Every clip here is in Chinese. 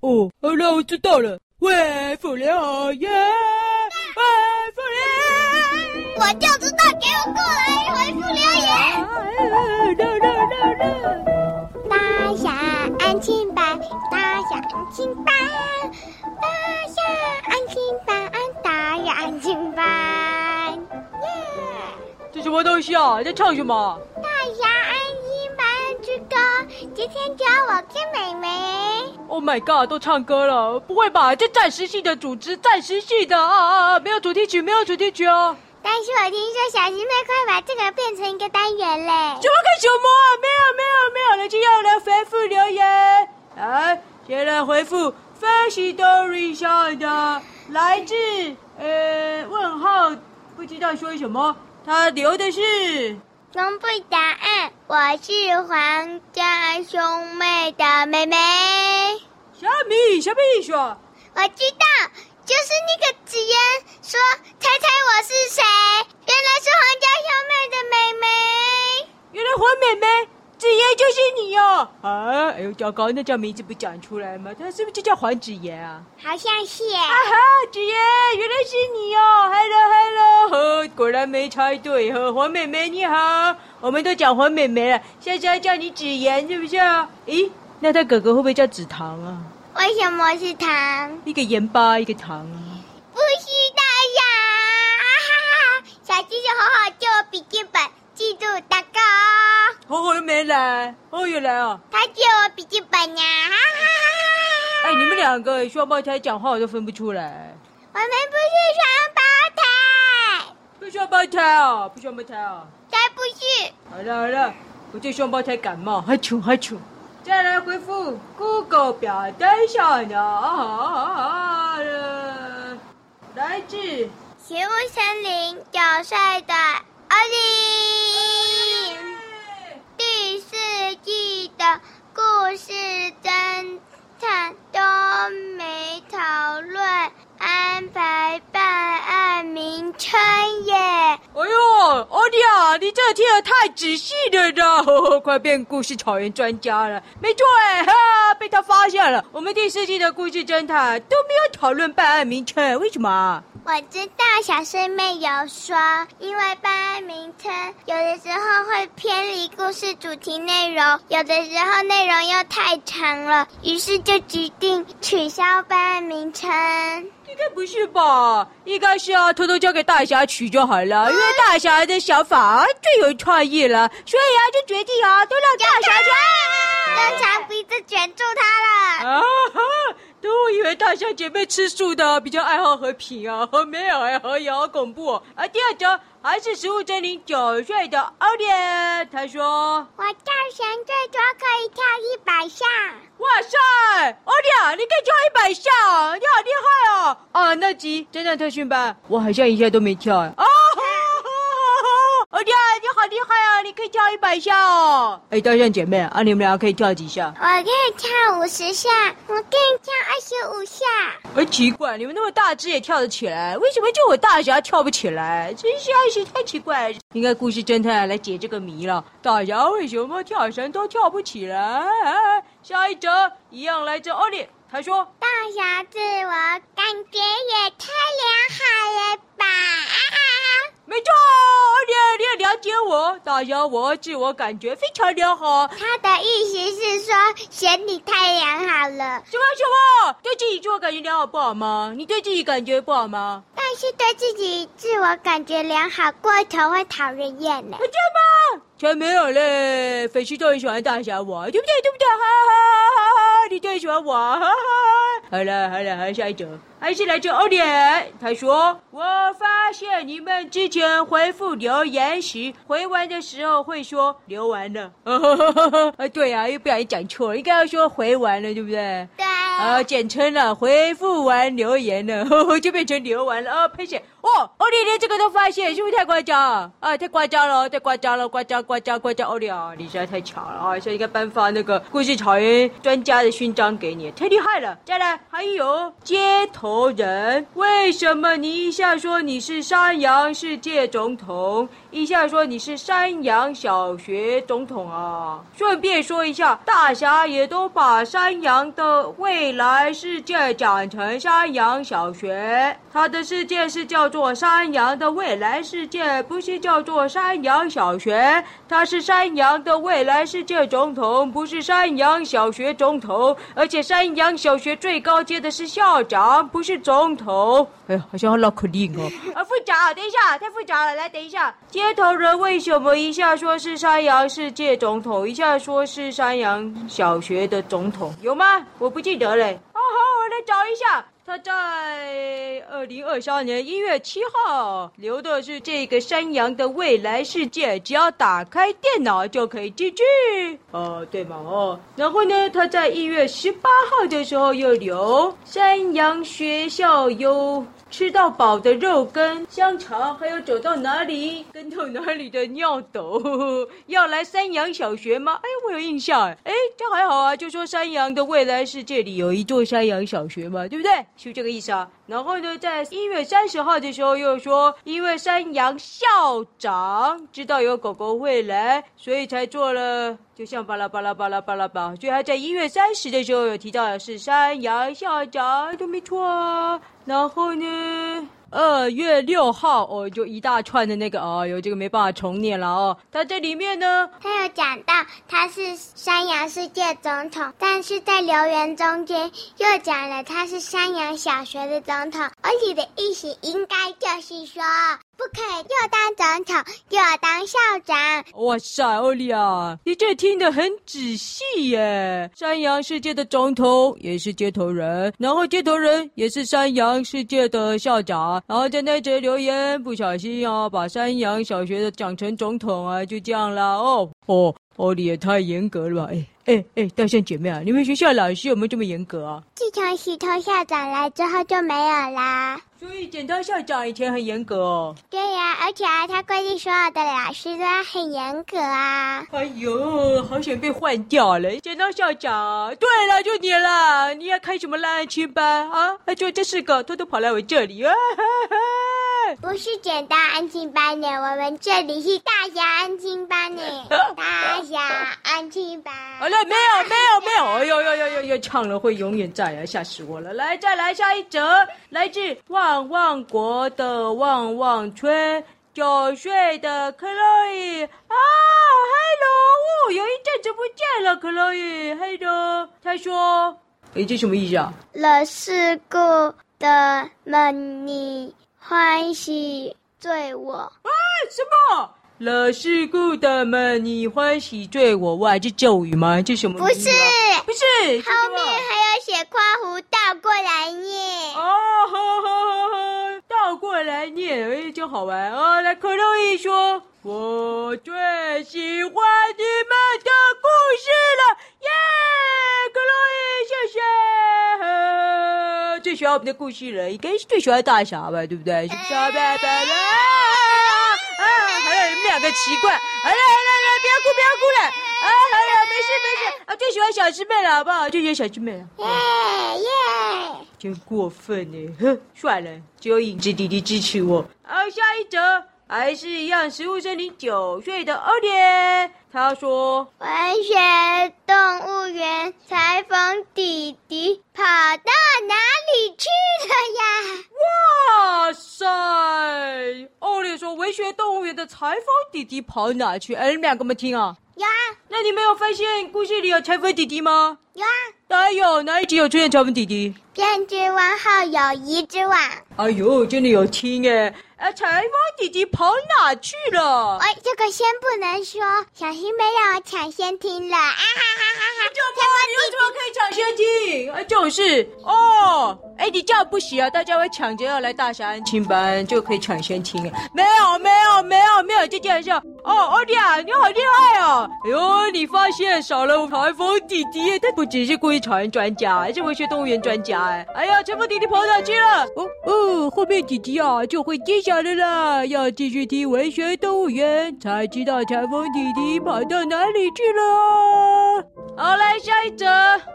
哦，好了，我知道了。回复留言，回复留言，我就知道，给我过来回复留言。大侠安亲班，大侠安亲班，么东西啊？在唱什么？大侠安亲班之歌，今天教我跟妹妹。Oh my god！都唱歌了，不会吧？这暂时性的组织，暂时性的啊啊啊！没有主题曲，没有主题曲哦。但是我听说小师妹快把这个变成一个单元嘞！什么跟什么啊？没有没有没有了，就要来回复留言。来，先来回复 Firstory 上的来自呃问号，不知道说什么，他留的是公布答案。我是皇家兄妹的妹妹。小米，什么意思啊？我知道。就是那个紫嫣说：“猜猜我是谁？”原来是皇家兄妹的妹妹。原来黄妹妹紫嫣就是你哦！啊，哎呦，糟糕，那叫名字不讲出来吗？他是不是就叫黄子言啊？好像是。啊哈，子言，原来是你哦！Hello，Hello，果然没猜对。呵，黄妹妹你好，我们都讲黄妹妹了，现在叫你子言是不是啊？咦，那他哥哥会不会叫子糖啊？为什么是糖？一个盐巴，一个糖啊！不是的呀！哈哈，小鸡就好好借我笔记本，记住打勾。厚厚又没来，厚厚又来啊！他借我笔记本呀！哈哈哈！哎，你们两个双胞胎讲话我都分不出来。我们不是双胞胎。不双胞胎啊！不双胞胎啊！才不是！好了好了，我对双胞胎感冒，还穷还穷。再来回复 Google 表单上的啊，来自植物森林九岁的奥利，称耶。哎呦，奥利啊，你这听得太仔细了呢，呵呵，快变故事草原专家了。没错哎，哈，被他发现了。我们第四季的故事侦探都没有讨论办案名称，为什么？我知道小师妹有说，因为办案名称有的时候会偏离故事主题内容，有的时候内容又太长了，于是就决定取消办案名称。应该不是吧？应该是啊，偷偷交给大侠取就好了，因为大侠的想法最有创意了，所以啊，就决定啊，都让大侠去，用长鼻子卷住他了。啊哈！都以为大侠姐妹吃素的比较爱好和平啊，没有哎，也好恐怖哦。啊，第二则还是食物精灵九岁的奥利，他说：“我跳绳最多可以跳一百下。”哇塞，奥利，你可以跳一百下，你好厉害啊，那集侦探特训班，我好像一下都没跳哎。啊奥利，你好厉害啊！你可以跳一百下哦。哎，大象姐妹啊，你们俩可以跳几下？我可以跳五十下，我可以跳二十五下。哎，奇怪，你们那么大只也跳得起来，为什么就我大侠跳不起来？真是爱情太奇怪。应该故事侦探来解这个谜了。大侠为什么跳绳都跳不起来？下一则一样来自奥利，他说：大侠自我感觉也太良好了吧？没错，你你也了解我，大侠我自我感觉非常良好。他的意思是说嫌你太良好了。什么什么？对自己自我感觉良好不好吗？你对自己感觉不好吗？但是对自己自我感觉良好过头会讨人厌呢。真的吗？才没有嘞，粉丝都很喜欢大侠我，对不对？对不对？哈哈哈哈！你最喜欢我，哈哈。好了好了，好，下一则，还是来自欧点。他说：“我发现你们之前回复留言时，回完的时候会说留完了。啊，对啊，又不小心讲错了，应该要说回完了，对不对？对。啊，简称了，回复完留言了，呵呵就变成留完了。哦，拍谢。哦，欧利连这个都发现，是不是太夸张啊？太夸张了，太夸张了，夸张夸张夸张！欧利啊，你实在太强了啊！现在应该颁发那个故事草原专家的勋章给你，太厉害了。再来，还有接头人，为什么你一下说你是山羊世界总统，一下说你是山羊小学总统啊？顺便说一下，大侠也都把山羊的未来世界讲成山羊小学，他的世界是叫做山羊的未来世界，不是叫做山羊小学。他是山羊的未来世界总统，不是山羊小学总统。而且山羊小学最高阶的是校长，不是总统。哎呀，好像要绕口令哦。啊，复杂，等一下，太复杂了。来，等一下，街头人为什么一下说是山羊世界总统，一下说是山羊小学的总统？有吗？我不记得了。哦，好，我来找一下。他在二零二三年一月七号留的是这个山羊的未来世界，只要打开电脑就可以进去。哦，对嘛，哦，然后呢，他在一月十八号的时候又留山羊学校有。吃到饱的肉跟香肠，还有走到哪里跟到哪里的尿斗，要来山羊小学吗？哎，我有印象，哎，这还好啊。就说山羊的未来世界里有一座山羊小学嘛，对不对？是不这个意思啊。然后呢，在一月三十号的时候又说，因为山羊校长知道有狗狗会来，所以才做了，就像巴拉巴拉巴拉巴拉巴。所以还在一月三十的时候有提到的是山羊校长，都没错啊。然后呢，二月六号哦，就一大串的那个哦，有这个没办法重念了哦。他这里面呢，他有讲到他是山羊世界总统，但是在留言中间又讲了他是山羊小学的总总统，而且的意思应该就是说。不可以又当总统又要当校长。哇塞，欧利亚，你这听得很仔细耶！山羊世界的总统也是接头人，然后接头人也是山羊世界的校长，然后在那则留言不小心啊，把山羊小学的讲成总统啊，就这样了哦哦。哦，你也太严格了吧！哎哎哎，大象姐妹啊，你们学校老师有没有这么严格啊？自从洗头校长来之后就没有啦。所以剪刀校长以前很严格哦。对呀、啊，而且啊，他规定所有的老师都要很严格啊。哎呦，好想被换掉了！剪刀校长，对了，就你了，你要开什么烂安亲班啊？就这四个偷偷跑来我这里啊！不是简单安静班呢，我们这里是大侠安静班呢。大侠安静班。好了，没有，没有，没有。哎呦呦呦呦呦，唱了会永远在啊，吓死我了！来，再来下一则，来自旺旺国的旺旺村，九岁的克洛伊啊，Hello，有一阵子不见了，克洛伊，Hello。他说，哎，这什么意思啊？了事故的们你。欢喜醉我啊！什么？了事故的们，你欢喜醉我？哇，这咒语吗？这什么？不是，不是。后面还有写括弧倒过来念。哦，好好好好，倒过来念，哎，真好玩哦！来，可乐一说，我最喜欢你我们的故事了，应该是最喜欢大侠吧，对不对？是不是啊？拜拜啦！啊，还有你们两个奇怪，好了好了，不要哭不要哭了！啊，好了，没事没事啊，最喜欢小师妹了，好不好？最喜欢小师妹了。耶耶！真过分呢！哼，算了，只有影子弟弟支持我。好，下一则。还是一样，食物森林九岁的二点，他说：“文学动物园裁缝弟弟跑到哪里去了呀？”哇塞！奥利说：“文学动物园的裁缝弟弟跑哪去？”哎，你们两个没听啊？有啊。那你没有发现故事里有裁缝弟弟吗？有啊。哪有？哪一集有出现裁缝弟弟？编织网后友谊之网。哎呦，真的有听哎。哎，裁缝弟弟跑哪去了？哎，这个先不能说，小心被让我抢先听了啊哈哈哈哈！你为什么可以抢先听？啊，就是哦，哎，你这样不行啊，大家会抢着要来大侠安亲班，就可以抢先听。没有，没有，没有，没有这件事。哦，欧弟啊，你好厉害啊！哎呦，你发现少了台风弟弟，他不只是故意传专家，还是文学动物园专家？哎，哎呀，乘风弟弟跑哪去了？哦哦，后面几集啊就会揭晓的啦，要继续听文学动物园才知道台风弟弟跑到哪里去了。好，来下一则，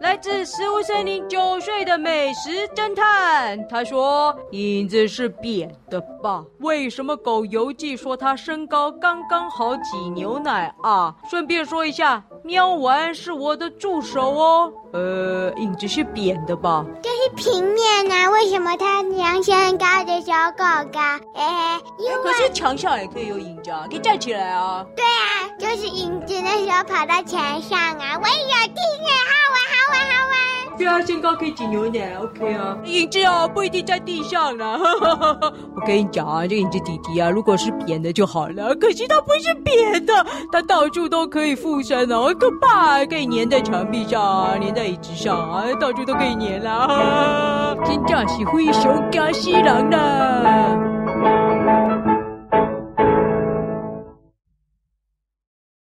来自食物森林九岁的美食侦探，他说：“影子是扁的吧？为什么狗游记说他身高刚刚好挤牛奶啊？顺便说一下，喵丸是我的助手哦。呃，影子是扁的吧？这是平面啊，为什么它量身高的小狗狗？哎，因为可是墙上也可以有影子啊，可以站起来啊。对啊，就是影子那时候跑到墙上啊，我也有听啊，好玩，好玩，好玩。对啊，身高可以挤牛奶，OK 啊。影子啊，不一定在地上呢。我跟你讲啊，这个影子弟弟啊，如果是扁的就好了。可惜它不是扁的，它到处都可以附身哦，很可怕，可以粘在墙壁上啊，粘在椅子上啊，到处都可以粘啦。真正是灰熊加西郎呢。